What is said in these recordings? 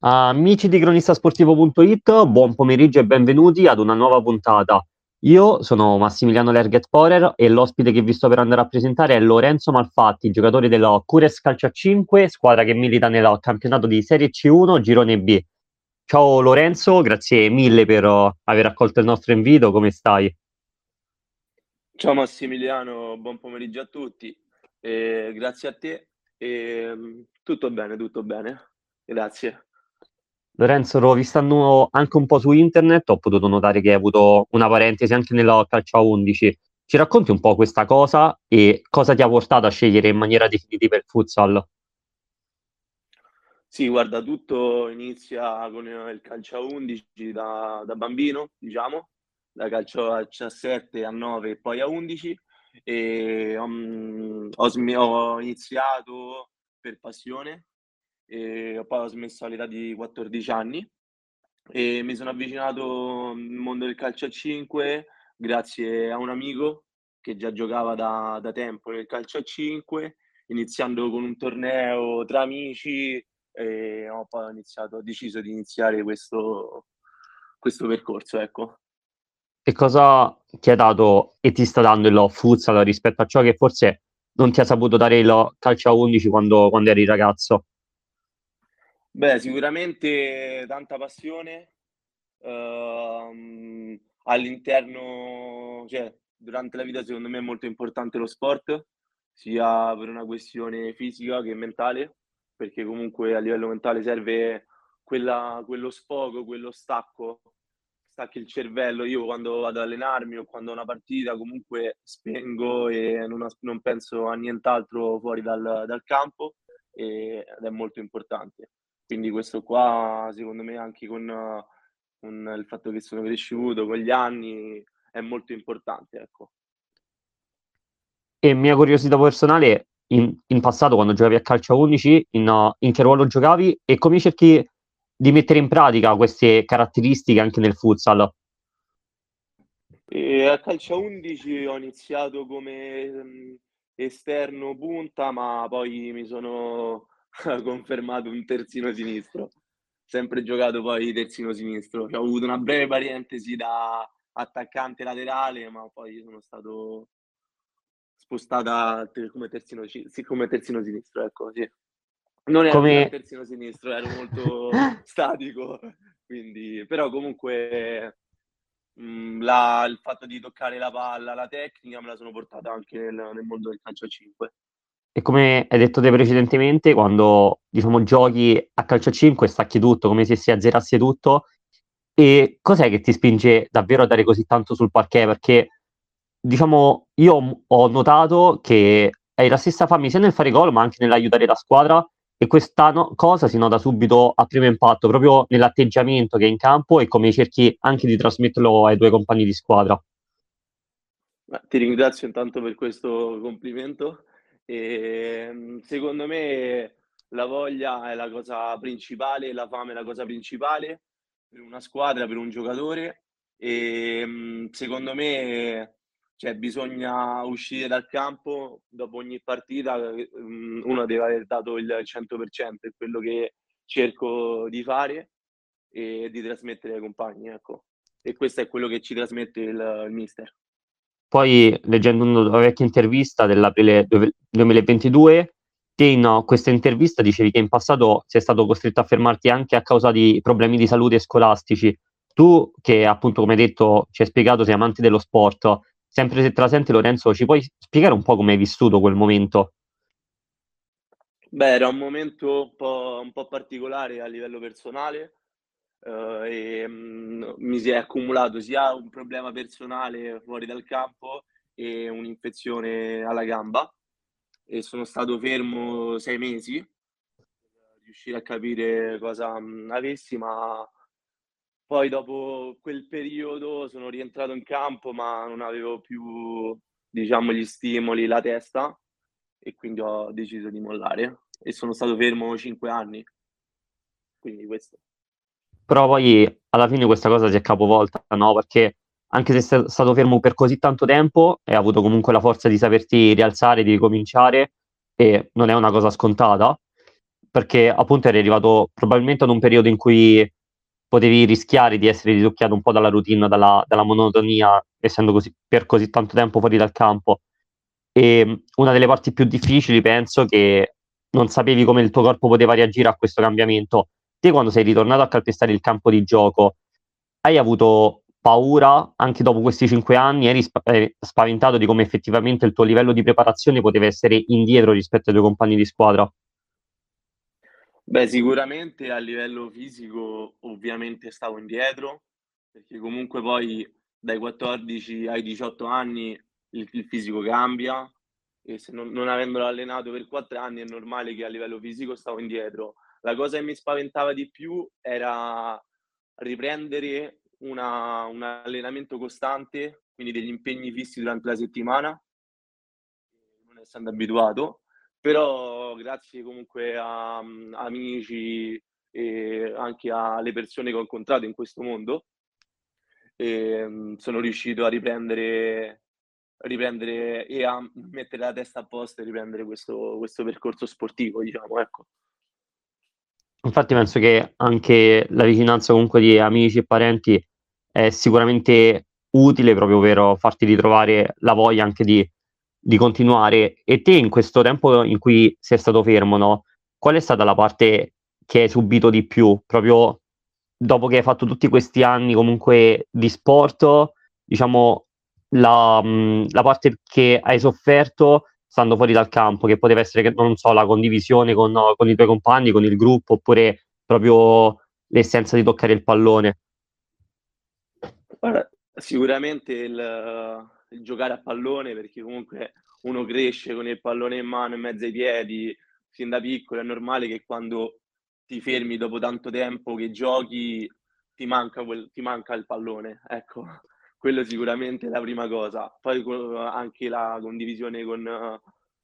Amici di cronistasportivo.it, buon pomeriggio e benvenuti ad una nuova puntata. Io sono Massimiliano Lerget Porer e l'ospite che vi sto per andare a presentare è Lorenzo Malfatti, giocatore della Cures Calcio a 5, squadra che milita nel campionato di Serie C1, Girone B. Ciao Lorenzo, grazie mille per aver accolto il nostro invito, come stai? Ciao Massimiliano, buon pomeriggio a tutti, eh, grazie a te, eh, tutto bene, tutto bene, grazie. Lorenzo, l'ho vista anche un po' su internet, ho potuto notare che hai avuto una parentesi anche nella calcio a 11. Ci racconti un po' questa cosa e cosa ti ha portato a scegliere in maniera definitiva il futsal? Sì, guarda, tutto inizia con il calcio a 11 da, da bambino, diciamo, da calcio a 17 a 9 e poi a 11 e um, ho, ho iniziato per passione e poi ho smesso all'età di 14 anni e mi sono avvicinato al mondo del calcio a 5 grazie a un amico che già giocava da, da tempo nel calcio a 5, iniziando con un torneo tra amici e ho poi iniziato, ho deciso di iniziare questo, questo percorso. Ecco. E cosa ti ha dato e ti sta dando il futsal rispetto a ciò che forse non ti ha saputo dare il calcio a 11 quando, quando eri ragazzo? Beh, sicuramente tanta passione ehm, all'interno, cioè durante la vita secondo me è molto importante lo sport, sia per una questione fisica che mentale, perché comunque a livello mentale serve quella, quello sfogo, quello stacco, stacchi il cervello. Io quando vado ad allenarmi o quando ho una partita comunque spengo e non, non penso a nient'altro fuori dal, dal campo ed è molto importante. Quindi questo qua, secondo me, anche con, con il fatto che sono cresciuto con gli anni, è molto importante, ecco. E mia curiosità personale, in, in passato quando giocavi a calcio a 11, in, in che ruolo giocavi e come cerchi di mettere in pratica queste caratteristiche anche nel futsal? E a calcio a 11 ho iniziato come mm, esterno punta, ma poi mi sono ha confermato un terzino sinistro. Sempre giocato poi terzino sinistro. Ho avuto una breve parentesi da attaccante laterale, ma poi sono stato spostata come terzino, come terzino sinistro, ecco, sì. Non ero come... terzino sinistro, ero molto statico, quindi... però comunque mh, la, il fatto di toccare la palla, la tecnica me la sono portata anche nel, nel mondo del calcio a 5. E come hai detto te precedentemente, quando diciamo, giochi a calcio a 5 stacchi tutto, come se si azzerasse tutto. E cos'è che ti spinge davvero a dare così tanto sul parquet? Perché diciamo, io ho notato che hai la stessa fame sia nel fare gol, ma anche nell'aiutare la squadra. E questa no- cosa si nota subito a primo impatto, proprio nell'atteggiamento che hai in campo e come cerchi anche di trasmetterlo ai tuoi compagni di squadra. ti ringrazio intanto per questo complimento. E, ehm, secondo me la voglia è la cosa principale, la fame è la cosa principale per una squadra, per un giocatore e ehm, secondo me cioè, bisogna uscire dal campo dopo ogni partita, mm, uno deve aver dato il 100%, è quello che cerco di fare e di trasmettere ai compagni, ecco. E questo è quello che ci trasmette il, il mister. Poi, leggendo una vecchia intervista dell'aprile 2022, te in questa intervista dicevi che in passato sei stato costretto a fermarti anche a causa di problemi di salute scolastici. Tu, che appunto, come hai detto, ci hai spiegato, sei amante dello sport, sempre se te la senti, Lorenzo, ci puoi spiegare un po' come hai vissuto quel momento? Beh, era un momento un po', un po particolare a livello personale, Uh, e um, mi si è accumulato sia un problema personale fuori dal campo e un'infezione alla gamba e sono stato fermo sei mesi per riuscire a capire cosa um, avessi, ma poi dopo quel periodo sono rientrato in campo ma non avevo più diciamo gli stimoli, la testa e quindi ho deciso di mollare e sono stato fermo cinque anni. Quindi questo. Però poi alla fine questa cosa si è capovolta, no? Perché anche se sei stato fermo per così tanto tempo, hai avuto comunque la forza di saperti rialzare, di ricominciare, e non è una cosa scontata. perché appunto eri arrivato probabilmente ad un periodo in cui potevi rischiare di essere risucchiato un po' dalla routine, dalla, dalla monotonia, essendo così, per così tanto tempo fuori dal campo. E una delle parti più difficili, penso, che non sapevi come il tuo corpo poteva reagire a questo cambiamento. Te quando sei ritornato a calpestare il campo di gioco, hai avuto paura anche dopo questi cinque anni? Eri spaventato di come effettivamente il tuo livello di preparazione poteva essere indietro rispetto ai tuoi compagni di squadra? Beh, sicuramente a livello fisico ovviamente stavo indietro, perché comunque poi dai 14 ai 18 anni il, il fisico cambia e se non, non avendolo allenato per 4 anni è normale che a livello fisico stavo indietro. La cosa che mi spaventava di più era riprendere una, un allenamento costante, quindi degli impegni fissi durante la settimana, non essendo abituato, però grazie comunque a, mm, amici e anche alle persone che ho incontrato in questo mondo, ehm, sono riuscito a riprendere, riprendere e a mettere la testa a posto e riprendere questo, questo percorso sportivo, diciamo, ecco. Infatti penso che anche la vicinanza comunque di amici e parenti è sicuramente utile proprio per farti ritrovare la voglia anche di di continuare. E te in questo tempo in cui sei stato fermo, no? Qual è stata la parte che hai subito di più? Proprio dopo che hai fatto tutti questi anni comunque di sport, diciamo la, mh, la parte che hai sofferto stando fuori dal campo, che poteva essere, non so, la condivisione con, con i tuoi compagni, con il gruppo, oppure proprio l'essenza di toccare il pallone? Sicuramente il, il giocare a pallone perché comunque uno cresce con il pallone in mano in mezzo ai piedi fin da piccolo, è normale che quando ti fermi dopo tanto tempo che giochi ti manca, quel, ti manca il pallone, ecco, quello sicuramente è la prima cosa. Poi anche la condivisione con,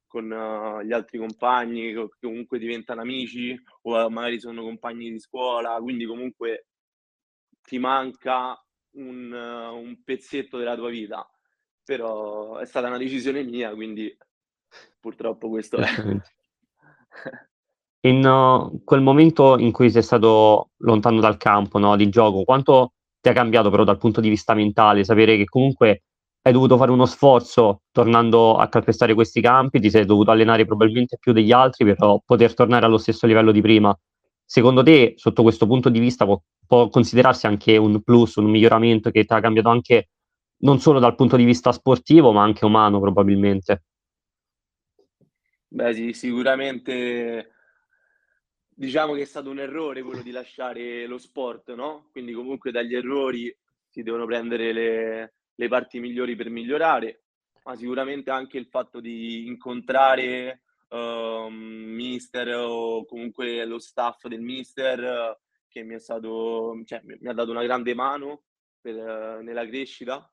con gli altri compagni che comunque diventano amici o magari sono compagni di scuola, quindi comunque ti manca un, un pezzetto della tua vita però è stata una decisione mia, quindi purtroppo questo è. In uh, quel momento in cui sei stato lontano dal campo no, di gioco, quanto ti ha cambiato però dal punto di vista mentale sapere che comunque hai dovuto fare uno sforzo tornando a calpestare questi campi, ti sei dovuto allenare probabilmente più degli altri per poter tornare allo stesso livello di prima. Secondo te, sotto questo punto di vista, può, può considerarsi anche un plus, un miglioramento che ti ha cambiato anche non solo dal punto di vista sportivo, ma anche umano probabilmente. Beh, sì, sicuramente diciamo che è stato un errore quello di lasciare lo sport, no? Quindi comunque dagli errori si devono prendere le, le parti migliori per migliorare, ma sicuramente anche il fatto di incontrare uh, mister o comunque lo staff del mister che mi stato, cioè, mi ha dato una grande mano per, nella crescita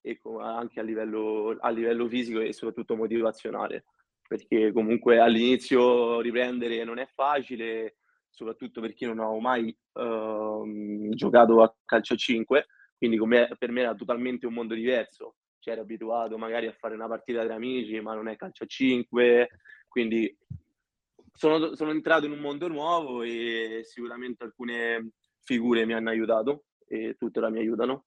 e anche a livello, a livello fisico e soprattutto motivazionale, perché comunque all'inizio riprendere non è facile, soprattutto perché non avevo mai uh, giocato a calcio a 5, quindi per me era totalmente un mondo diverso. C'era abituato magari a fare una partita tra amici, ma non è calcio a 5, quindi sono, sono entrato in un mondo nuovo e sicuramente alcune figure mi hanno aiutato e tuttora mi aiutano.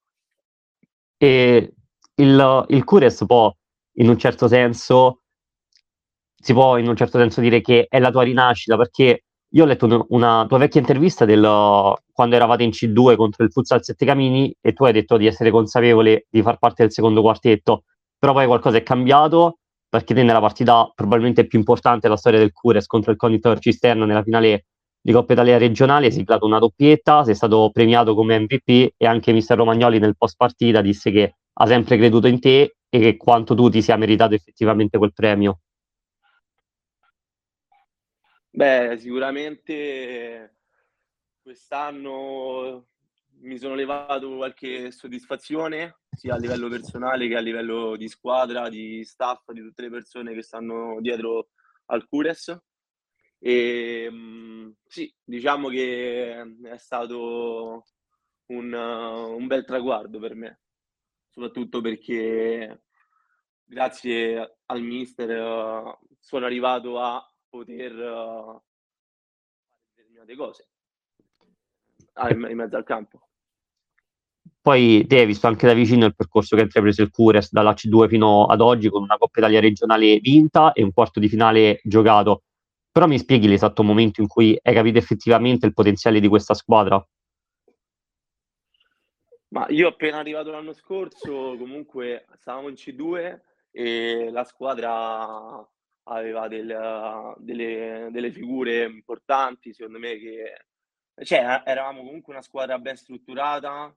E il, il Cures può, in un certo senso, si può in un certo senso dire che è la tua rinascita, perché io ho letto una tua vecchia intervista del, quando eravate in C2 contro il Futsal Sette Camini e tu hai detto di essere consapevole di far parte del secondo quartetto, però poi qualcosa è cambiato perché te nella partita probabilmente più importante della storia del Cures contro il Conitor Cisterna nella finale di Coppa Italia regionale hai siglato una doppietta, sei stato premiato come MVP e anche mister Romagnoli nel post partita disse che ha sempre creduto in te e che quanto tu ti sia meritato effettivamente quel premio. Beh, sicuramente quest'anno mi sono levato qualche soddisfazione sia a livello personale che a livello di squadra, di staff, di tutte le persone che stanno dietro al Cures. E mm, sì, diciamo che è stato un, un bel traguardo per me soprattutto perché grazie al mister uh, sono arrivato a poter uh, determinate cose ah, in, in mezzo al campo. Poi te hai visto anche da vicino il percorso che ha intrapreso il Cures dall'Ac2 fino ad oggi con una Coppa Italia regionale vinta e un quarto di finale giocato. Però mi spieghi l'esatto momento in cui hai capito effettivamente il potenziale di questa squadra? Ma io appena arrivato l'anno scorso, comunque stavamo in C2 e la squadra aveva del, delle, delle, figure importanti, secondo me, che cioè, eravamo comunque una squadra ben strutturata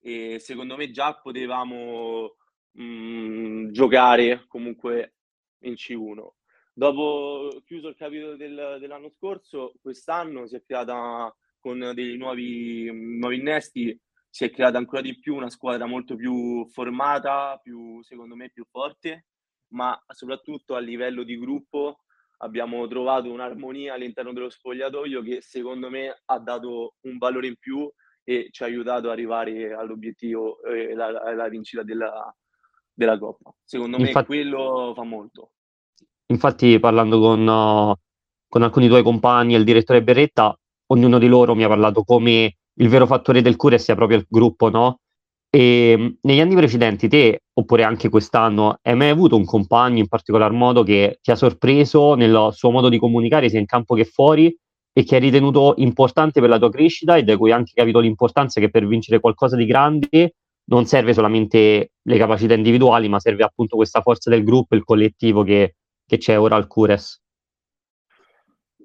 e secondo me già potevamo mh, mm, giocare comunque in C1. Dopo chiuso il capitolo del, dell'anno scorso, quest'anno si è creata con dei nuovi, nuovi innesti si è creata ancora di più una squadra molto più formata, più, secondo me più forte, ma soprattutto a livello di gruppo abbiamo trovato un'armonia all'interno dello spogliatoio che secondo me ha dato un valore in più e ci ha aiutato ad arrivare all'obiettivo e eh, alla, vincita della, della Coppa. Secondo infatti, me quello fa molto. Infatti parlando con, uh, con alcuni tuoi compagni e il direttore Berretta, ognuno di loro mi ha parlato come il vero fattore del cure sia proprio il gruppo, no? E mm, negli anni precedenti, te, oppure anche quest'anno, hai mai avuto un compagno in particolar modo che ti ha sorpreso nel suo modo di comunicare sia in campo che fuori e che hai ritenuto importante per la tua crescita e da cui hai anche capito l'importanza che per vincere qualcosa di grande non serve solamente le capacità individuali, ma serve appunto questa forza del gruppo, il collettivo che, che c'è ora al Cures?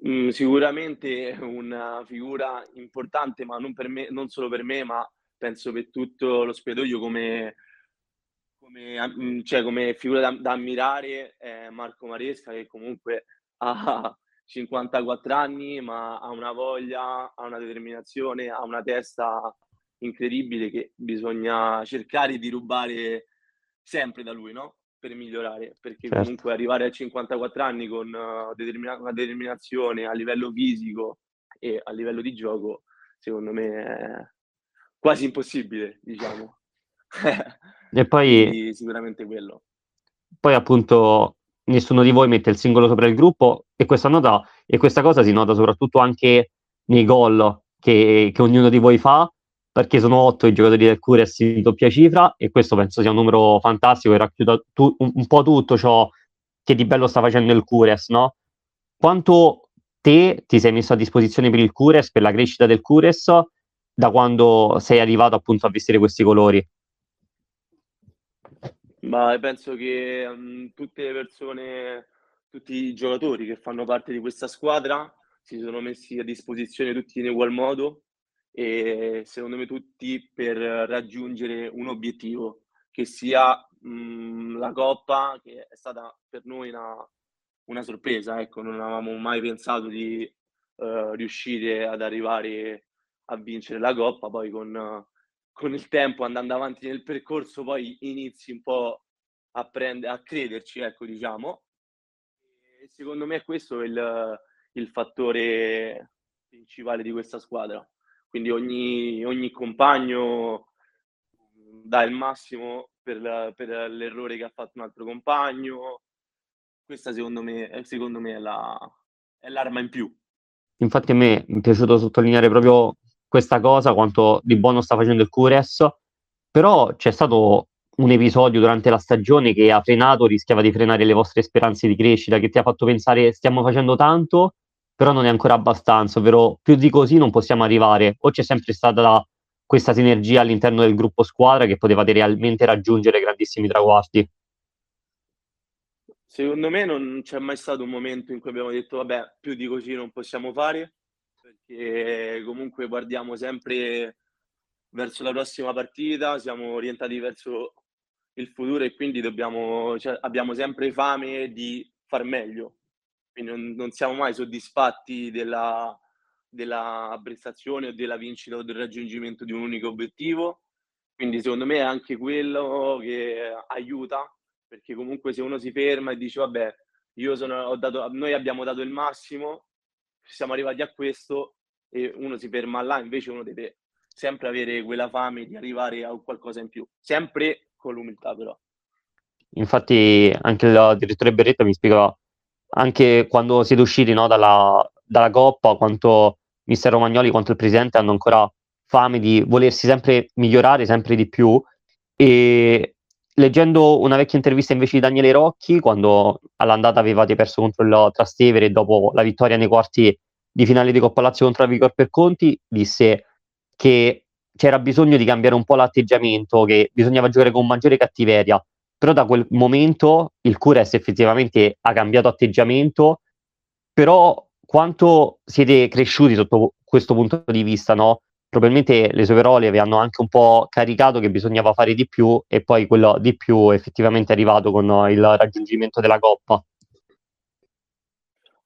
Mm, sicuramente una figura importante, ma non, me, non solo per me, ma penso per tutto lo spogliatoio come, come, mm, cioè come figura da, da, ammirare è Marco Maresca che comunque ha 54 anni ma ha una voglia, ha una determinazione, ha una testa incredibile che bisogna cercare di rubare sempre da lui, no? per migliorare, perché certo. comunque arrivare a 54 anni con determina- una determinazione a livello fisico e a livello di gioco, secondo me è quasi impossibile, diciamo. e poi sicuramente quello. Poi appunto nessuno di voi mette il singolo sopra il gruppo e questa, nota, e questa cosa si nota soprattutto anche nei gol che, che ognuno di voi fa perché sono otto i giocatori del Cures in doppia cifra e questo penso sia un numero fantastico che racchiuda tu, un, un, po' tutto ciò che di bello sta facendo il Cures, no? Quanto te ti sei messo a disposizione per il Cures, per la crescita del Cures, da quando sei arrivato appunto a vestire questi colori? Ma penso che um, tutte le persone, tutti i giocatori che fanno parte di questa squadra si sono messi a disposizione tutti in ugual modo e secondo me tutti per raggiungere un obiettivo che sia mh, la Coppa, che è stata per noi una, una sorpresa, ecco, non avevamo mai pensato di uh, riuscire ad arrivare a vincere la Coppa, poi con, con il tempo, andando avanti nel percorso, poi inizi un po' a, prende, a crederci, ecco, diciamo. E secondo me questo è il, il fattore principale di questa squadra quindi ogni, ogni compagno dà il massimo per, la, per, l'errore che ha fatto un altro compagno. Questa secondo me, secondo me è, la, è l'arma in più. Infatti a me è piaciuto sottolineare proprio questa cosa, quanto di buono sta facendo il Cures, però c'è stato un episodio durante la stagione che ha frenato, rischiava di frenare le vostre speranze di crescita, che ti ha fatto pensare stiamo facendo tanto, però non è ancora abbastanza, ovvero più di così non possiamo arrivare. O c'è sempre stata questa sinergia all'interno del gruppo squadra che potevate realmente raggiungere grandissimi traguardi? Secondo me non c'è mai stato un momento in cui abbiamo detto vabbè, più di così non possiamo fare, perché comunque guardiamo sempre verso la prossima partita, siamo orientati verso il futuro e quindi dobbiamo, cioè, abbiamo sempre fame di far meglio quindi non, non siamo mai soddisfatti della, della prestazione o della vincita o del raggiungimento di un unico obiettivo. Quindi secondo me è anche quello che aiuta, perché comunque se uno si ferma e dice vabbè, io sono, dato, noi abbiamo dato il massimo, siamo arrivati a questo e uno si ferma là, invece uno deve sempre avere quella fame di arrivare a qualcosa in più, sempre con l'umiltà però. Infatti anche il direttore Berretta mi spiegava anche quando siete usciti no, dalla, dalla Coppa, quanto mister Romagnoli quanto il presidente hanno ancora fame di volersi sempre migliorare sempre di più e leggendo una vecchia intervista invece di Daniele Rocchi quando all'andata avevate perso contro il Trastevere dopo la vittoria nei quarti di finale di Coppa Lazio contro la Vigor per Conti disse che c'era bisogno di cambiare un po' l'atteggiamento, che bisognava giocare con maggiore cattiveria, però da quel momento il Cures effettivamente ha cambiato atteggiamento, però quanto siete cresciuti sotto questo punto di vista, no? Probabilmente le parole vi hanno anche un po' caricato che bisognava fare di più e poi quello di più effettivamente è arrivato con il raggiungimento della Coppa.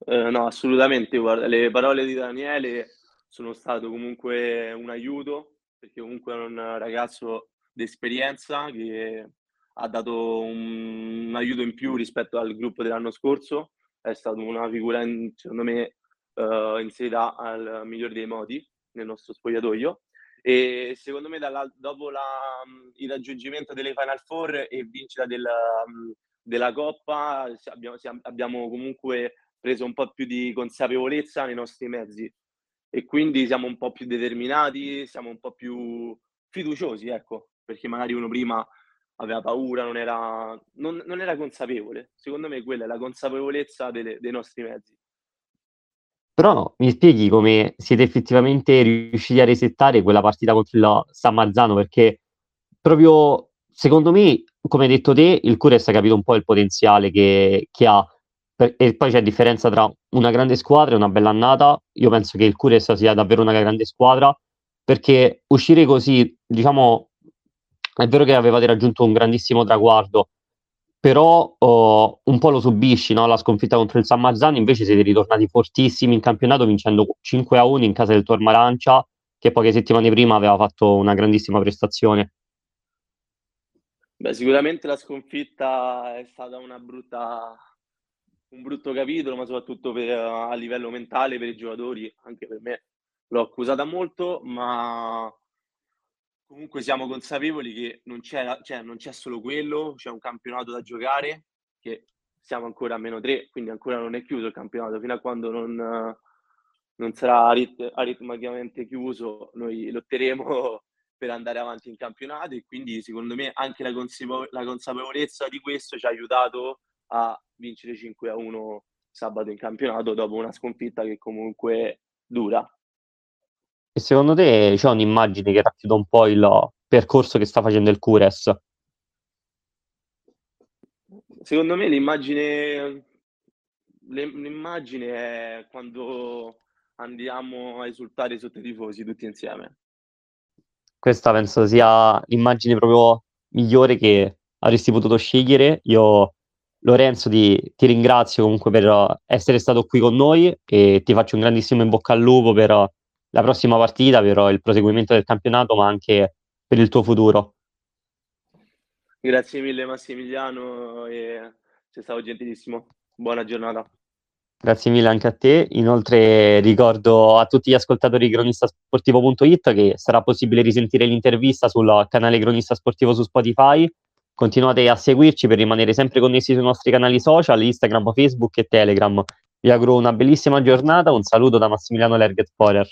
Eh, no, assolutamente, guarda, le parole di Daniele sono state comunque un aiuto perché comunque è un ragazzo d'esperienza che ha dato un, un, aiuto in più rispetto al gruppo dell'anno scorso, è stato una figura, secondo me, uh, inserita al migliore dei modi nel nostro spogliatoio e secondo me dalla, dopo la, il raggiungimento delle Final Four e vincita del, della Coppa abbiamo, abbiamo comunque preso un po' più di consapevolezza nei nostri mezzi e quindi siamo un po' più determinati, siamo un po' più fiduciosi, ecco, perché magari uno prima aveva paura, non era, non, non era consapevole. Secondo me quella è la consapevolezza delle, dei nostri mezzi. Però mi spieghi come siete effettivamente riusciti a resettare quella partita contro il San Marzano, perché proprio secondo me, come hai detto te, il Cures ha capito un po' il potenziale che, che ha e poi c'è differenza tra una grande squadra e una bella annata. Io penso che il Cures sia davvero una grande squadra perché uscire così, diciamo, è vero che avevate raggiunto un grandissimo traguardo, però oh, un po' lo subisci, no? la sconfitta contro il San Marzano, invece siete ritornati fortissimi in campionato vincendo 5 a 1 in casa del Tormarancia, che poche settimane prima aveva fatto una grandissima prestazione. Beh, sicuramente la sconfitta è stata una brutta un brutto capitolo, ma soprattutto per, a livello mentale per i giocatori, anche per me l'ho accusata molto, ma comunque siamo consapevoli che non c'è, cioè, non c'è solo quello, c'è un campionato da giocare, che siamo ancora a meno tre, quindi ancora non è chiuso il campionato, fino a quando non, non sarà arit- aritmicamente chiuso, noi lotteremo per andare avanti in campionato e quindi secondo me anche la, consapevo- la consapevolezza di questo ci ha aiutato a vincere 5 a 1 sabato in campionato dopo una sconfitta che comunque dura. E secondo te c'è un'immagine che racchiude un po' il percorso che sta facendo il Cures? Secondo me l'immagine, l'immagine è quando andiamo a esultare sotto i tifosi tutti insieme. Questa penso sia l'immagine proprio migliore che avresti potuto scegliere. Io Lorenzo ti, ti, ringrazio comunque per essere stato qui con noi e ti faccio un grandissimo in bocca al lupo per la prossima partita, per il proseguimento del campionato, ma anche per il tuo futuro. Grazie mille Massimiliano e sei stato gentilissimo. Buona giornata. Grazie mille anche a te. Inoltre ricordo a tutti gli ascoltatori di cronistasportivo.it che sarà possibile risentire l'intervista sul canale Cronista Sportivo su Spotify Continuate a seguirci per rimanere sempre connessi sui nostri canali social, Instagram, Facebook e Telegram. Vi auguro una bellissima giornata, un saluto da Massimiliano Lerget Forer.